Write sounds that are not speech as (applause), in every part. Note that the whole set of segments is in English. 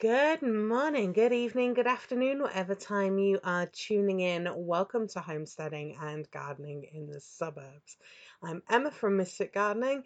Good morning, good evening, good afternoon, whatever time you are tuning in. Welcome to Homesteading and Gardening in the Suburbs. I'm Emma from Misfit Gardening,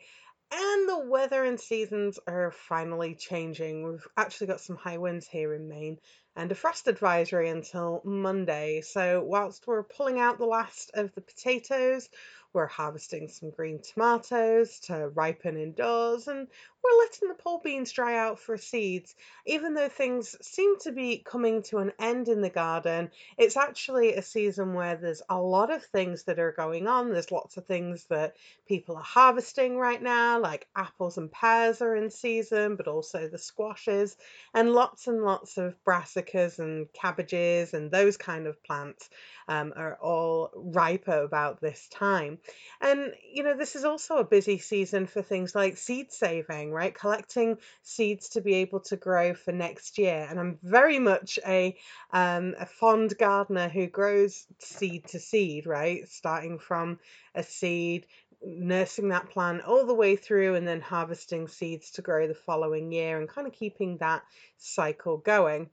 and the weather and seasons are finally changing. We've actually got some high winds here in Maine and a frost advisory until Monday. So, whilst we're pulling out the last of the potatoes, we're harvesting some green tomatoes to ripen indoors, and we're letting the pole beans dry out for seeds. Even though things seem to be coming to an end in the garden, it's actually a season where there's a lot of things that are going on. There's lots of things that people are harvesting right now, like apples and pears are in season, but also the squashes, and lots and lots of brassicas and cabbages and those kind of plants um, are all riper about this time. And, you know, this is also a busy season for things like seed saving, right? Collecting seeds to be able to grow for next year. And I'm very much a, um, a fond gardener who grows seed to seed, right? Starting from a seed, nursing that plant all the way through and then harvesting seeds to grow the following year and kind of keeping that cycle going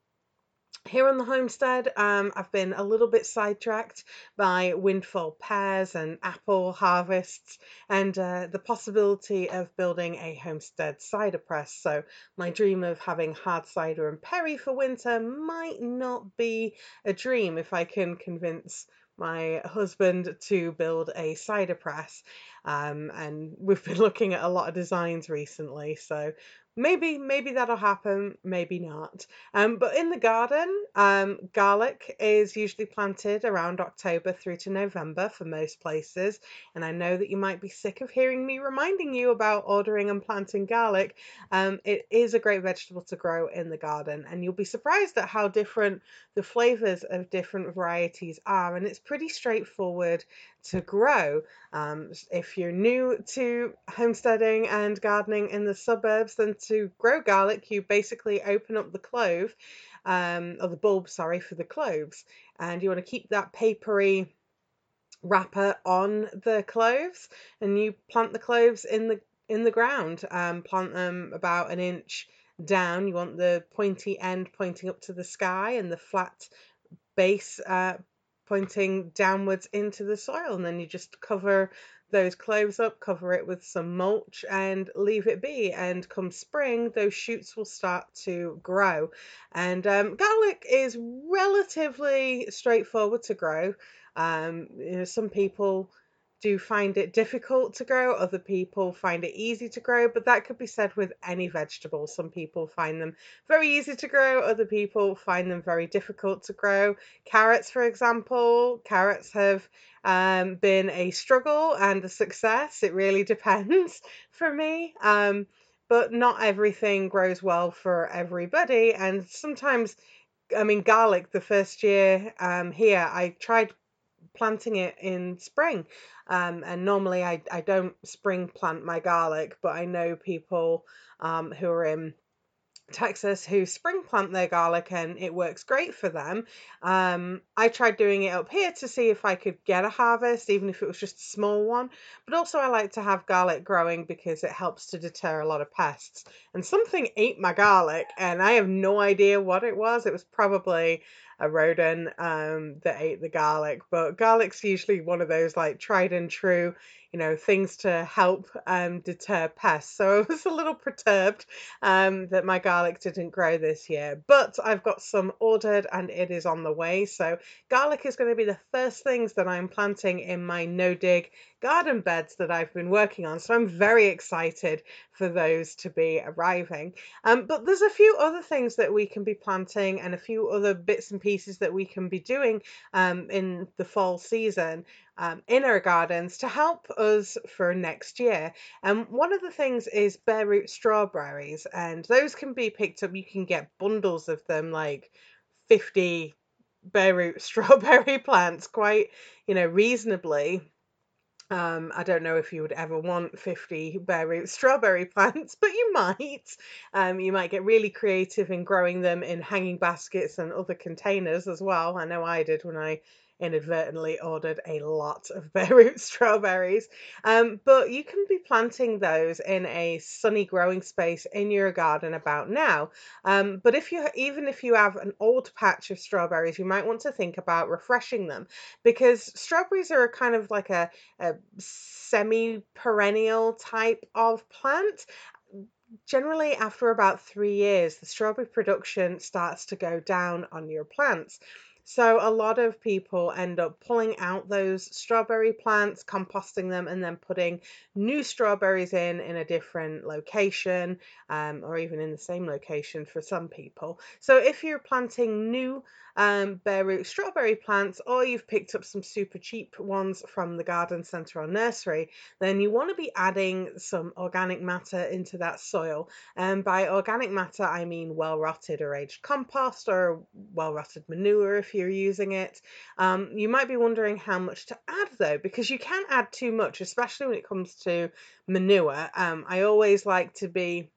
here on the homestead, um, I've been a little bit sidetracked by windfall pears and apple harvests and uh, the possibility of building a homestead cider press. So, my dream of having hard cider and perry for winter might not be a dream if I can convince my husband to build a cider press. Um, and we've been (laughs) looking at a lot of designs recently, so maybe maybe that'll happen maybe not. Um, but in the garden um, garlic is usually planted around october through to november for most places. And i know that you might be sick of hearing me reminding you about ordering and planting garlic. Um, it is a great vegetable to grow in the garden. And you'll be surprised at how different the flavors of different varieties are. And it's pretty straightforward to grow. Um, if you're new to homesteading and gardening in the suburbs, then to grow garlic, you basically open up the clove, um, or the bulb, sorry, for the cloves, and you want to keep that papery wrapper on the cloves, and you plant the cloves in the in the ground. Um, plant them about an inch down. You want the pointy end pointing up to the sky and the flat base uh, pointing downwards into the soil. And then you just cover those cloves up, cover it with some mulch, and leave it be. And come spring, those shoots will start to grow. And um, garlic is relatively straightforward to grow. Um, you know, some people do find it difficult to grow, other people find it easy to grow, but that could be said with any vegetable. Some people find them very easy to grow, other people find them very difficult to grow. Carrots, for example, carrots have um, been a struggle and a success. It really (laughs) depends for me. Um, but not everything grows well for everybody, and sometimes I mean, garlic the first year um, here, I tried planting it in spring. Um, and normally I, I don't spring plant my garlic, but I know people um, who are in Texas who spring plant their garlic and it works great for them. Um, I tried doing it up here to see if I could get a harvest, even if it was just a small one. But also, I like to have garlic growing because it helps to deter a lot of pests. And something ate my garlic, and I have no idea what it was. It was probably a rodent um, that ate the garlic. But garlic's usually one of those like tried and true, you know, things to help um, deter pests. So (laughs) I was a little perturbed um, that my garlic didn't grow this year. But I've got some ordered and it is on the way. So garlic is going to be the first things that I'm planting in my no dig garden beds that I've been working on. So I'm very excited for those to be arriving. Um, but there's a few other things that we can be planting and a few other bits and pieces that we can be doing um, in the fall season. Um, in our gardens to help us for next year. And one of the things is bare root strawberries, and those can be picked up. You can get bundles of them, like 50 bare root (laughs) strawberry plants, quite, you know, reasonably. Um, I don't know if you would ever want 50 bare root (laughs) strawberry plants, but you might. Um, you might get really creative in growing them in hanging baskets and other containers as well. I know I did when I inadvertently ordered a lot of (laughs) bare strawberries. Um, but you can be planting those in a sunny growing space in your garden about now. Um, but if you even if you have an old patch of strawberries, you might want to think about refreshing them because strawberries are kind of like a, a semi perennial type of plant generally after about three years, the strawberry production starts to go down on your plants. So a lot of people end up pulling out those strawberry plants, composting them, and then putting new strawberries in in a different location, um, or even in the same location for some people. So if you're planting new um, bare root strawberry plants, or you've picked up some super cheap ones from the garden centre or nursery, then you want to be adding some organic matter into that soil. And by organic matter, I mean well rotted or aged compost or well rotted manure if you're using it. Um, you might be wondering how much to add though, because you can add too much, especially when it comes to manure. Um, I always like to be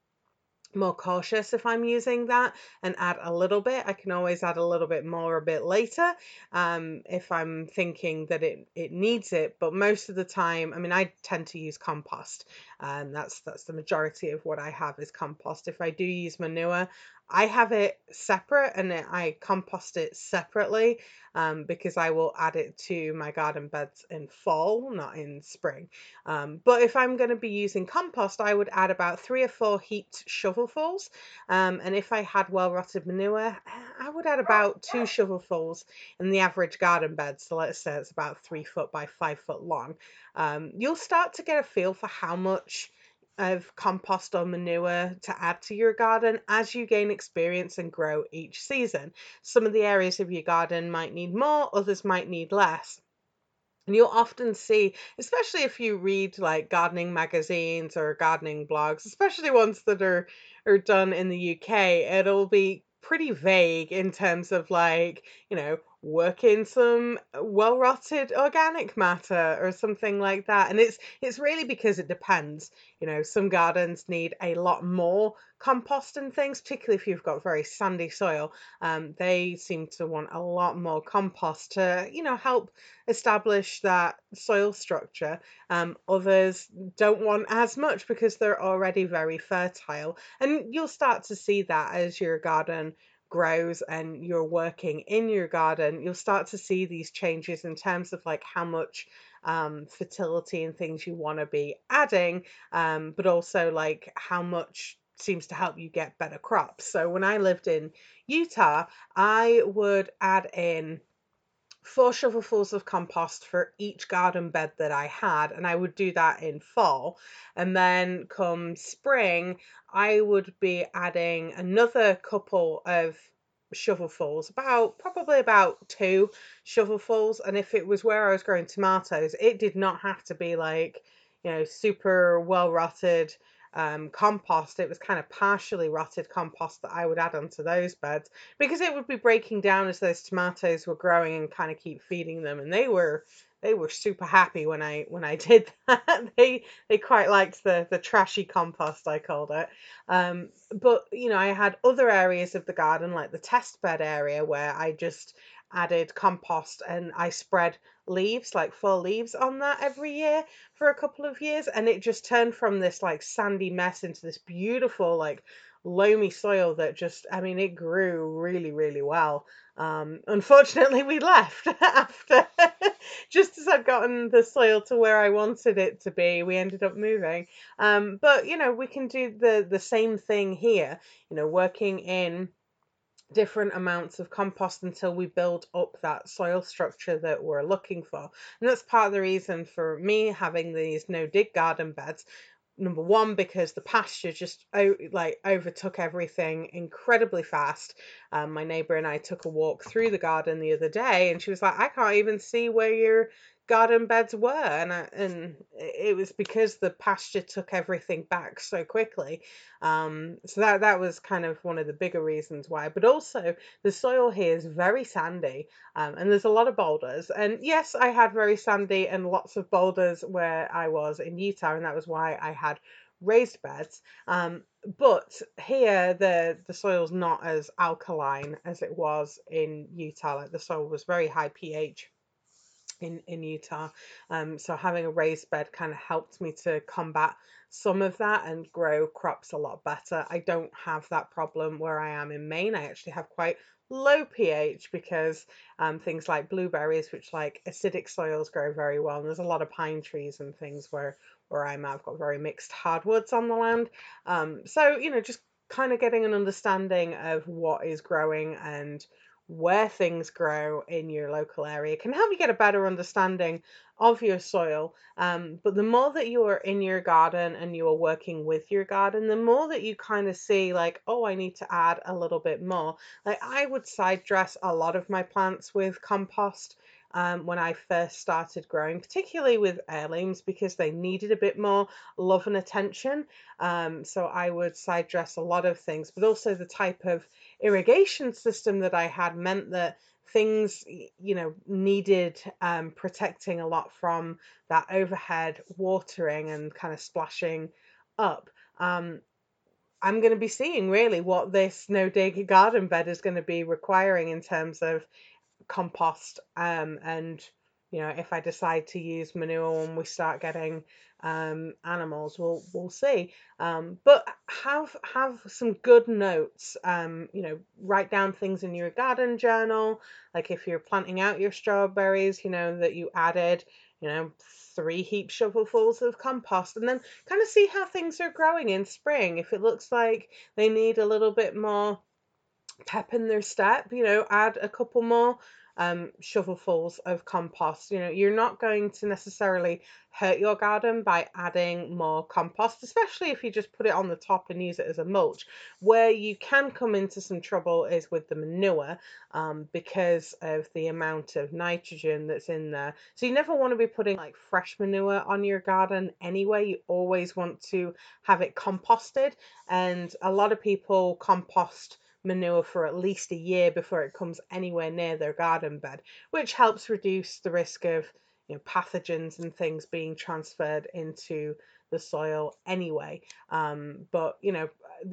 more cautious if I'm using that and add a little bit. I can always add a little bit more a bit later um, if I'm thinking that it, it needs it. But most of the time, I mean, I tend to use compost. and um, that's that's the majority of what I have is compost. If I do use manure, I have it separate and I compost it separately um, because I will add it to my garden beds in fall, not in spring. Um, but if I'm going to be using compost, I would add about three or four heaped shovelfuls. Um, and if I had well rotted manure, I would add about two shovelfuls in the average garden bed. So let's say it's about three foot by five foot long. Um, you'll start to get a feel for how much of compost or manure to add to your garden as you gain experience and grow each season. Some of the areas of your garden might need more, others might need less. And you'll often see, especially if you read like gardening magazines or gardening blogs, especially ones that are, are done in the UK, it'll be pretty vague in terms of like, you know, work in some well rotted organic matter or something like that. And it's it's really because it depends. You know some gardens need a lot more compost and things particularly if you've got very sandy soil. Um, they seem to want a lot more compost to you know help establish that soil structure. Um, others don't want as much because they're already very fertile. And you'll start to see that as your garden grows and you're working in your garden, you'll start to see these changes in terms of like how much um, fertility and things you want to be adding, um, but also like how much seems to help you get better crops. So when I lived in Utah, I would add in four shovelfuls of compost for each garden bed that I had, and I would do that in fall. And then come spring, I would be adding another couple of shovelfuls, about probably about two shovelfuls. And if it was where I was growing tomatoes, it did not have to be like, you know, super well rotted um, compost. It was kind of partially rotted compost that I would add onto those beds because it would be breaking down as those tomatoes were growing and kind of keep feeding them. And they were they were super happy when I when I (laughs) did that. they they quite liked the the trashy compost I called it. Um, but you know I had other areas of the garden like the test bed area where I just added compost and I spread leaves, like full leaves on that every year for a couple of years. And it just turned from this like sandy mess into this beautiful, like loamy soil that just, I mean, it grew really, really well. Um, unfortunately, we left (laughs) after just as I'd gotten the soil to where I wanted it to be. We ended up moving. Um, but you know, we can do the the same thing here. You know, working in different amounts of compost until we build up that soil structure that we're looking for. And that's part of the reason for me having these no dig garden beds. Number one, because the pasture just like overtook everything incredibly fast. Um, my neighbor and I took a walk through the garden the other day, and she was like, "I can't even see where you're." Garden beds were and I, and it was because the pasture took everything back so quickly. Um, so that that was kind of one of the bigger reasons why. But also the soil here is very sandy um, and there's a lot of boulders. And yes I had very sandy and lots of boulders where I was in Utah and that was why I had raised beds. Um, but here the the soil's not as alkaline as it was in Utah. Like the soil was very high pH in in Utah. Um, so having a raised bed kind of helped me to combat some of that and grow crops a lot better. I don't have that problem where I am in Maine. I actually have quite low pH because um, things like blueberries, which like acidic soils grow very well, and there's a lot of pine trees and things where where I'm at. I've got very mixed hardwoods on the land. Um, so you know, just kind of getting an understanding of what is growing and where things grow in your local area can help you get a better understanding of your soil. Um, but the more that you are in your garden and you are working with your garden, the more that you kind of see, like, oh, I need to add a little bit more. Like, I would side dress a lot of my plants with compost. Um, when I first started growing, particularly with heirlooms, because they needed a bit more love and attention. Um, so I would side dress a lot of things, but also the type of irrigation system that I had meant that things you know needed um, protecting a lot from that overhead watering and kind of splashing up. Um, i'm going to be seeing really what this no dig garden bed is going to be requiring in terms of compost um, and you know if i decide to use manure when we start getting um, animals. We'll we'll see. Um, but have have some good notes. Um, you know, write down things in your garden journal. Like if you're planting out your strawberries, you know that you added, you know, three heap shovelfuls of compost, and then kind of see how things are growing in spring. If it looks like they need a little bit more pep in their step, you know, add a couple more um, shovelfuls of compost. You know, you're not going to necessarily hurt your garden by adding more compost, especially if you just put it on the top and use it as a mulch. Where you can come into some trouble is with the manure um, because of the amount of nitrogen that's in there. So you never want to be putting like fresh manure on your garden anyway. You always want to have it composted, and a lot of people compost manure for at least a year before it comes anywhere near their garden bed, which helps reduce the risk of you know, pathogens and things being transferred into the soil anyway. Um, but you know,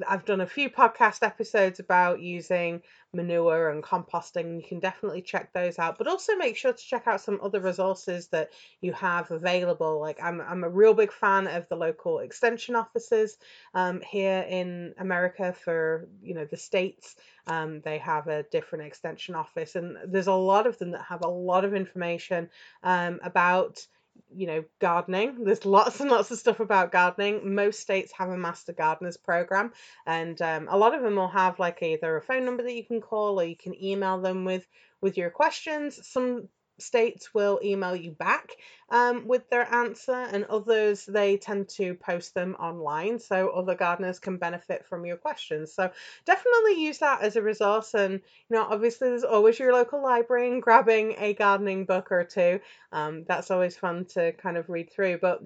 I've done a few podcast episodes about using manure and composting. You can definitely check those out, but also make sure to check out some other resources that you have available. Like I'm, I'm a real big fan of the local extension offices um, here in America for you know the states. Um, they have a different extension office, and there's a lot of them that have a lot of information um, about you know, gardening. There's lots and lots of stuff about gardening. Most states have a master gardeners program, and um, a lot of them will have like either a phone number that you can call or you can email them with with your questions. Some states will email you back um, with their answer, and others they tend to post them online so other gardeners can benefit from your questions. So definitely use that as a resource. And you know, obviously, there's always your local library and grabbing a gardening book or two. Um, that's always fun to kind of read through. But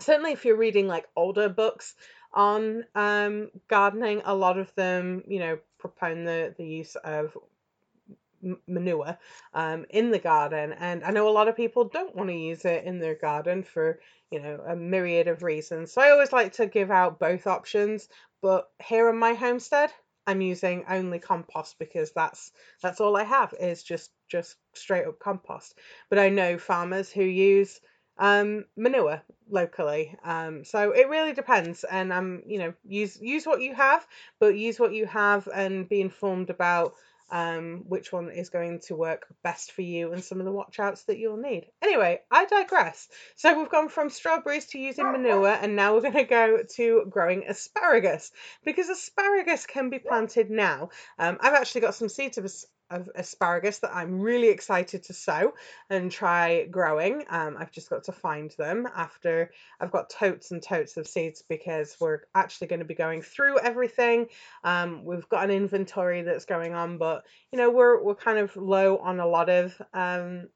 certainly, if you're reading like older books on um, gardening, a lot of them, you know, propone the the use of manure um, in the garden. And I know a lot of people don't want to use it in their garden for, you know, a myriad of reasons. So I always like to give out both options. But here on my homestead, I'm using only compost because that's that's all I have is just just straight up compost. But I know farmers who use um, manure locally. Um, so it really depends, and um, you know, use use what you have, but use what you have and be informed about um, which one is going to work best for you and some of the watch outs that you'll need. Anyway, I digress. So we've gone from strawberries to using manure, and now we're going to go to growing asparagus because asparagus can be planted now. Um, I've actually got some seeds of of asparagus that I'm really excited to sow and try growing. Um, I've just got to find them after I've got totes and totes of seeds because we're actually going to be going through everything. Um, we've got an inventory that's going on, but you know we're we're kind of low on a lot of um,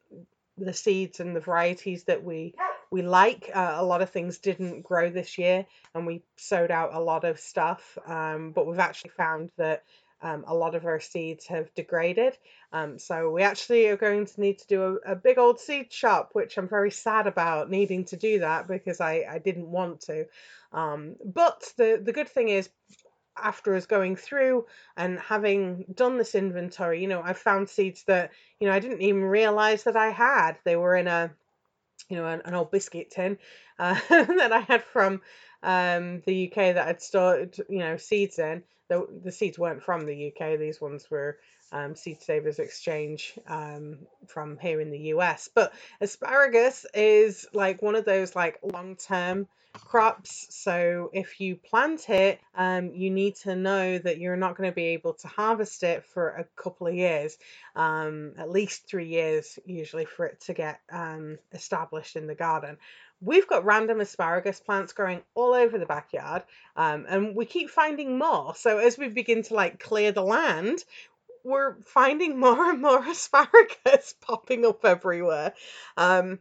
the seeds and the varieties that we we like. Uh, a lot of things didn't grow this year, and we sowed out a lot of stuff. Um, but we've actually found that um, a lot of our seeds have degraded. Um, so we actually are going to need to do a, a, big old seed shop, which I'm very sad about needing to do that because I, I didn't want to. Um, but the, the good thing is after us going through and having done this inventory, you know, I found seeds that, you know, I didn't even realize that I had. They were in a, you know, an, an old biscuit tin uh, (laughs) that I had from um, the UK that I'd stored, you know, seeds in. The, the seeds weren't from the UK. These ones were um, Seed Savers Exchange um, from here in the US. But asparagus is like one of those like long term crops. So if you plant it, um, you need to know that you're not going to be able to harvest it for a couple of years, um, at least three years usually for it to get um, established in the garden we've got random asparagus plants growing all over the backyard um, and we keep finding more. So as we begin to like clear the land we're finding more and more (laughs) asparagus popping up everywhere. Um,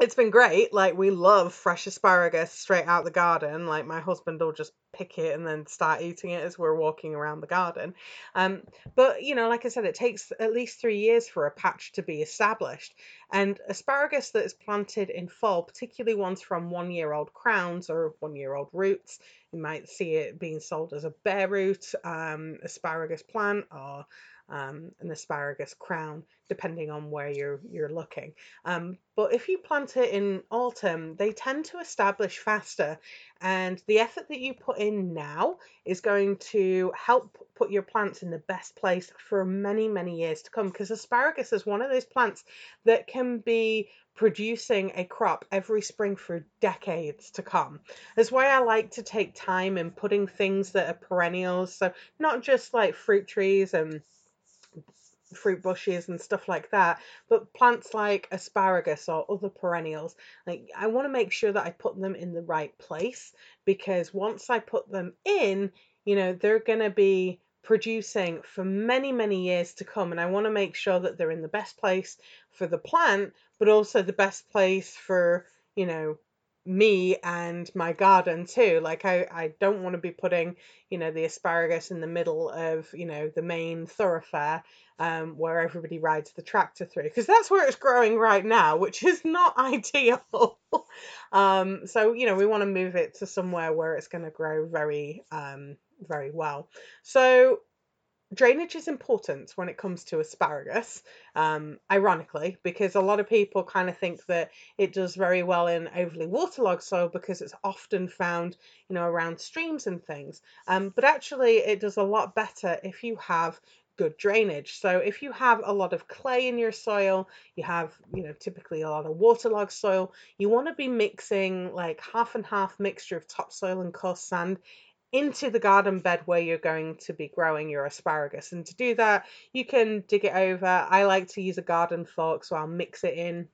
it's been great. Like we love fresh asparagus straight out the garden. Like my husband will just pick it and then start eating it as we're walking around the garden. Um, but you know, like I said, it takes at least three years for a patch to be established. And asparagus that is planted in fall, particularly ones from one-year-old crowns or one-year-old roots, you might see it being sold as a bare root um, asparagus plant or um, an asparagus crown, depending on where you're you're looking. Um, but if you plant it in autumn, they tend to establish faster, and the effort that you put in now is going to help put your plants in the best place for many many years to come. Because asparagus is one of those plants that can be producing a crop every spring for decades to come. That's why I like to take time in putting things that are perennials, so not just like fruit trees and fruit bushes and stuff like that but plants like asparagus or other perennials like i want to make sure that i put them in the right place because once i put them in you know they're going to be producing for many many years to come and i want to make sure that they're in the best place for the plant but also the best place for you know me and my garden too. Like I, I don't want to be putting, you know, the asparagus in the middle of, you know, the main thoroughfare um, where everybody rides the tractor through because that's where it's growing right now, which is not (laughs) ideal. um, so you know, we want to move it to somewhere where it's going to grow very, um, very well. So drainage is important when it comes to asparagus um, ironically because a lot of people kind of think that it does very well in overly waterlogged soil because it's often found you know around streams and things um, but actually it does a lot better if you have good drainage. So if you have a lot of clay in your soil, you have, you know, typically a lot of waterlogged soil, you want to be mixing like half and half mixture of topsoil and coarse sand into the garden bed where you're going to be growing your asparagus. And to do that, you can dig it over. I like to use a garden fork, so I'll mix it in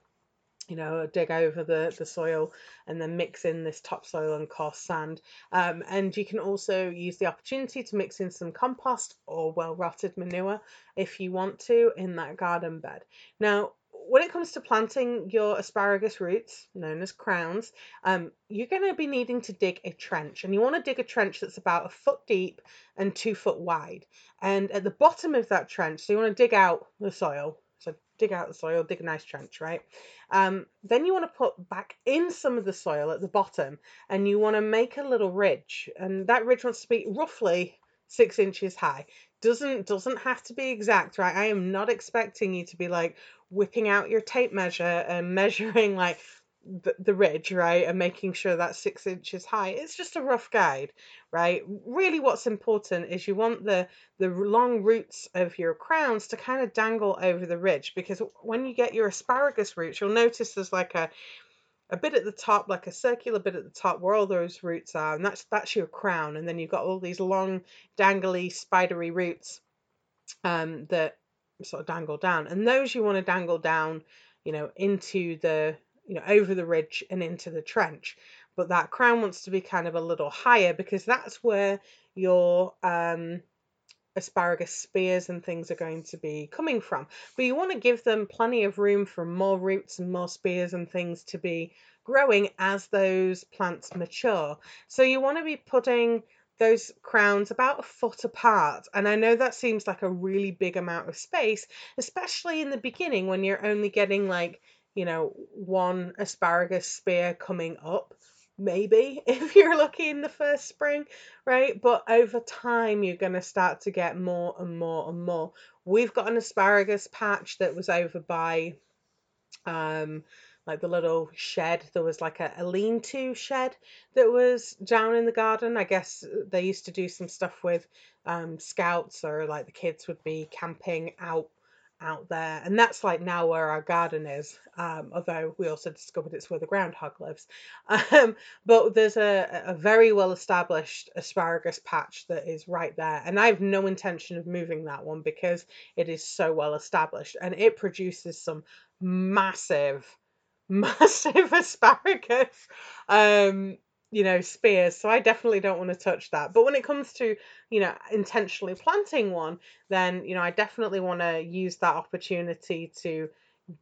you know, dig over the, the soil and then mix in this topsoil and coarse sand. Um, and you can also use the opportunity to mix in some compost or well rotted manure if you want to in that garden bed. Now, when it comes to planting your asparagus roots, known as crowns, um, you're going to be needing to dig a trench. And you want to dig a trench that's about a foot deep and two foot wide. And at the bottom of that trench, so you want to dig out the soil. So dig out the soil, dig a nice trench, right? Um, then you want to put back in some of the soil at the bottom and you want to make a little ridge. And that ridge wants to be roughly six inches high. Doesn't doesn't have to be exact, right? I am not expecting you to be like whipping out your tape measure and (laughs) measuring like the, the ridge, right, and making sure that's six inches high. It's just a rough guide, right? Really, what's important is you want the the long roots of your crowns to kind of dangle over the ridge because when you get your asparagus roots, you'll notice there's like a a bit at the top, like a circular bit at the top where all those roots are, and that's that's your crown. And then you've got all these long, dangly, spidery roots um, that sort of dangle down, and those you want to dangle down, you know, into the you know, over the ridge and into the trench. But that crown wants to be kind of a little higher because that's where your um, asparagus spears and things are going to be coming from. But you want to give them plenty of room for more roots and more spears and things to be growing as those plants mature. So you want to be putting those crowns about a foot apart. And I know that seems like a really big amount of space, especially in the beginning when you're only getting like you know, one asparagus spear coming up maybe (laughs) if you're lucky in the first spring, right? But over time, you're going to start to get more and more and more. We've got an asparagus patch that was over by um like the little shed there was like a, a lean-to shed that was down in the garden i guess they used to do some stuff with um scouts or like the kids would be camping out out there and that's like now where our garden is um, although we also discovered it's where the groundhog lives. (laughs) Um, but there's a, a very well established asparagus patch that is right there and i have no intention of moving that one because it is so well established and it produces some massive (laughs) massive (laughs) asparagus. Um you know spears so i definitely don't want to touch that. But when it comes to you know intentionally planting one then you know i definitely want to use that opportunity to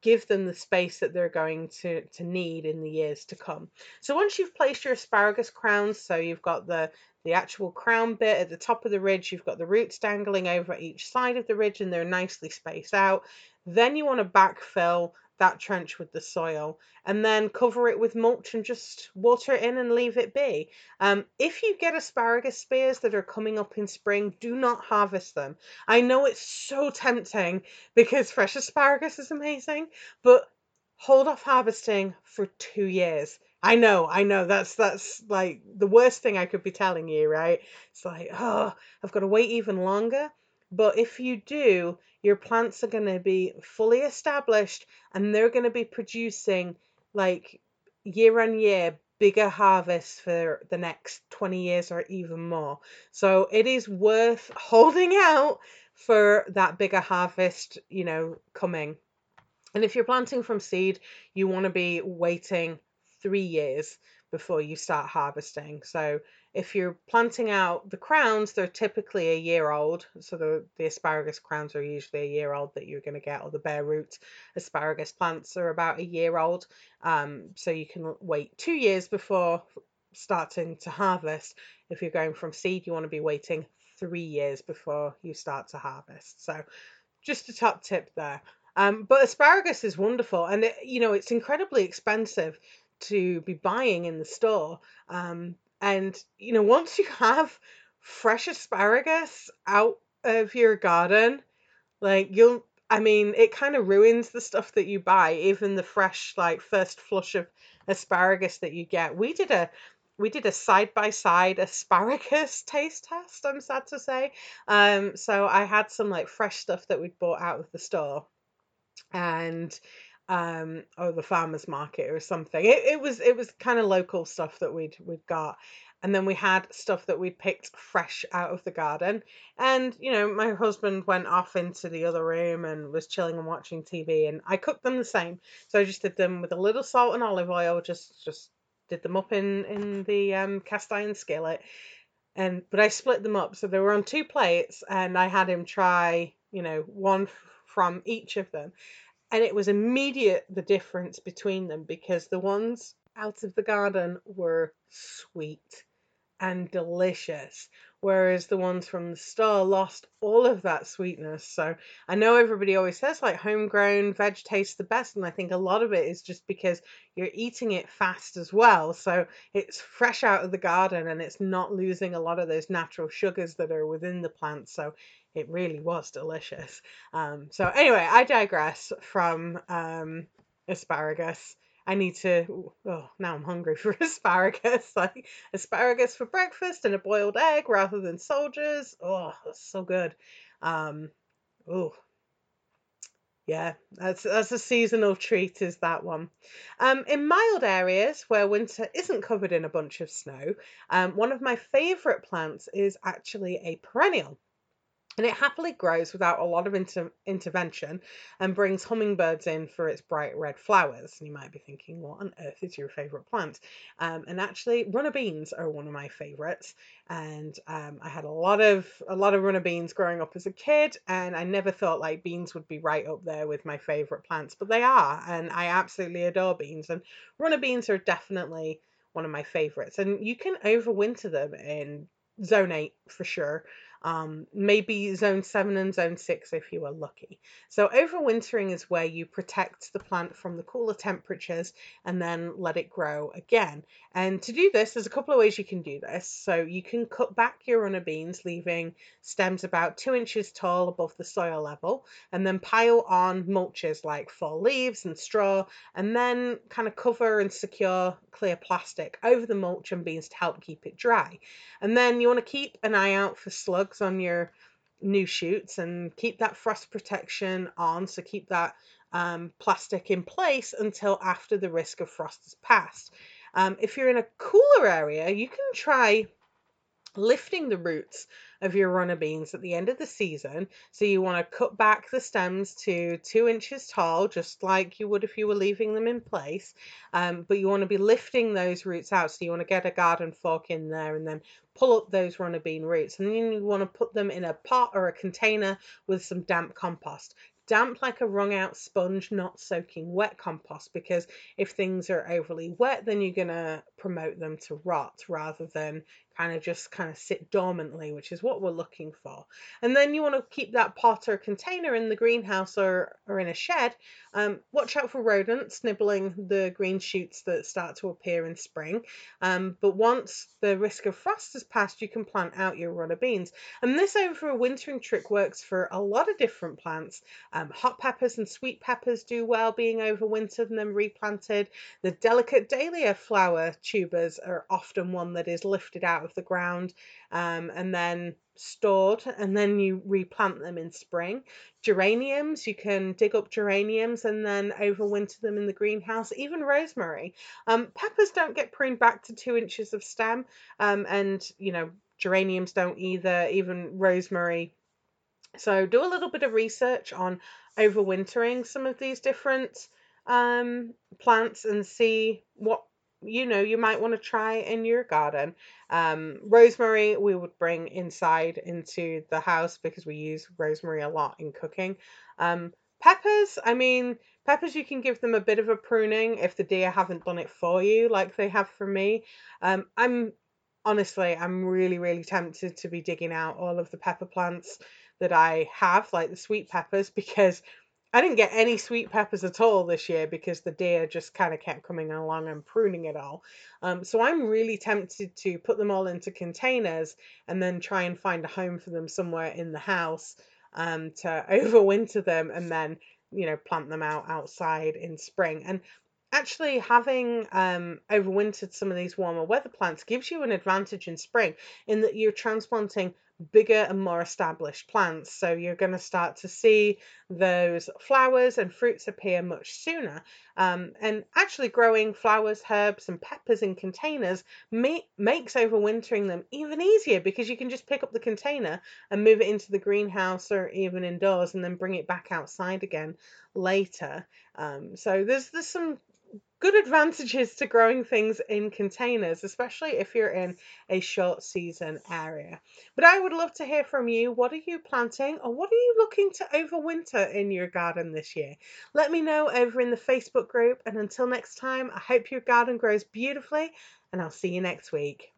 give them the space that they're going to to need in the years to come. So once you've placed your asparagus crowns so you've got the the actual crown bit at the top of the ridge you've got the roots dangling over each side of the ridge and they're nicely spaced out then you want to backfill that trench with the soil and then cover it with mulch and just water it in and leave it be. Um, if you get asparagus spears that are coming up in spring, do not harvest them. I know it's so tempting because fresh asparagus is amazing, but hold off harvesting for two years. I know, I know. That's that's like the worst thing I could be telling you, right? It's like, oh, I've got to wait even longer. But if you do, your plants are going to be fully established and they're going to be producing like year on year bigger harvests for the next 20 years or even more. So it is worth (laughs) holding out for that bigger harvest, you know, coming. And if you're planting from seed, you want to be waiting three years before you start harvesting. So if you're planting out the crowns, they're typically a year old. So the, the asparagus crowns are usually a year old that you're going to get, or the bare root asparagus plants are about a year old. Um, so you can wait two years before starting to harvest. If you're going from seed, you want to be waiting three years before you start to harvest. So just a top tip there. Um, but asparagus is wonderful, and it, you know it's incredibly expensive to be buying in the store. Um, and, you know, once you have fresh asparagus out of your garden, like you'll, I mean, it kind of ruins the stuff that you buy, even the fresh, like, first flush of asparagus that you get. We did a, we did a side by side asparagus (laughs) taste test, I'm sad to say. Um, so I had some like fresh stuff that we'd bought out of the store. And um or the farmers market or something. It, it was it was kind of local stuff that we'd we'd got. And then we had stuff that we'd picked fresh out of the garden. And you know my husband went off into the other room and was chilling and watching tv and i cooked them the same. So i just did them with a little salt and olive oil just just did them up in in the um, cast iron skillet. And but i split them up. So they were on two plates and i had him try you know one from each of them and it was immediate the difference between them because the ones out of the garden were sweet and delicious whereas the ones from the store lost all of that sweetness. So i know everybody always says like homegrown veg tastes the best and i think a lot of it is just because you're eating it fast as well. So it's fresh out of the garden and it's not losing a lot of those natural sugars that are within the plant. So it really was delicious. Um, so anyway, I digress from um, asparagus. I need to. Oh, now I'm hungry (laughs) for asparagus. (laughs) Like asparagus for breakfast and a boiled egg rather than soldiers. Oh, that's so good. Um, oh, yeah, that's that's a seasonal treat. Is that one? Um, in mild areas where winter isn't covered in a bunch of snow, um, one of my favourite plants is actually a perennial and it happily grows without a lot of inter- intervention and brings hummingbirds in for its bright red flowers. And you might be thinking, what on earth is your favourite plant? Um, and actually, runner beans are one of my favourites. And um, I had a lot of a lot of runner beans growing up as a kid, and I never thought like beans would be right up there with my favourite plants, but they are, and I absolutely adore beans. And runner beans are definitely one of my favourites, and you can overwinter them in zone 8 for sure um, maybe zone 7 and zone 6 if you are lucky. So, overwintering is where you protect the plant from the cooler temperatures and then let it grow again. And to do this, there's a couple of ways you can do this. So, you can cut back your runner beans, leaving stems about two inches tall above the soil level, and then pile on mulches like fall leaves and straw, and then kind of cover and secure clear plastic over the mulch and beans to help keep it dry. And then you want to keep an eye out for slugs on your new shoots and keep that frost protection on. So keep that um, plastic in place until after the risk of frost has passed. Um, if you're in a cooler area, you can try lifting the roots of your runner beans at the end of the season. So you want to cut back the stems to two inches tall, just like you would if you were leaving them in place. Um, but you want to be lifting those roots out. So you want to get a garden fork in there and then pull up those runner bean roots. And then you want to put them in a pot or a container with some damp compost damp like a wrung out sponge, not soaking wet compost, because if things are overly wet, then you're going to promote them to rot rather than kind of just kind of sit dormantly, which is what we're looking for. And then you want to keep that pot or container in the greenhouse or, or in a shed. Um, watch out for rodents nibbling the green shoots that start to appear in spring. Um, but once the risk of frost has passed, you can plant out your runner beans. And this over a wintering trick works for a lot of different plants. Um, hot peppers and sweet peppers do well being overwintered and then replanted. The delicate dahlia flower tubers are often one that is lifted out of the ground um, and then stored, and then you replant them in spring. Geraniums, you can dig up geraniums and then overwinter them in the greenhouse. Even rosemary. Um, peppers don't get pruned back to two inches of stem, um, and you know geraniums don't either. Even rosemary. So do a little bit of research on overwintering some of these different um, plants and see what you know you might want to try in your garden. Um, rosemary we would bring inside into the house because we use rosemary a lot in cooking. Um, peppers, I mean, peppers you can give them a bit of a pruning if the deer haven't done it for you like they have for me. Um, I'm honestly, I'm really, really tempted to be digging out all of the pepper plants that I have, like the sweet peppers, (laughs) because I didn't get any sweet peppers at all this year because the deer just kind of kept coming along and pruning it all. Um, so I'm really tempted to put them all into containers and then try and find a home for them somewhere in the house um, to (laughs) overwinter them and then, you know, plant them out outside in spring. And actually having um, overwintered some of these warmer weather plants gives you an advantage in spring in that you're transplanting bigger and more established plants. So you're going to start to see those flowers and fruits appear much sooner. Um, and actually, growing flowers, herbs, and peppers in containers may, makes overwintering them even easier because you can just pick up the container and move it into the greenhouse or even indoors and then bring it back outside again later. Um, so there's there's some good advantages to growing things in containers, especially if you're in a short season area. But I would love to hear from you. What are you planting or what are you looking to overwinter in your garden this year? Let me know over in the Facebook group. And until next time, I hope your garden grows beautifully and I'll see you next week.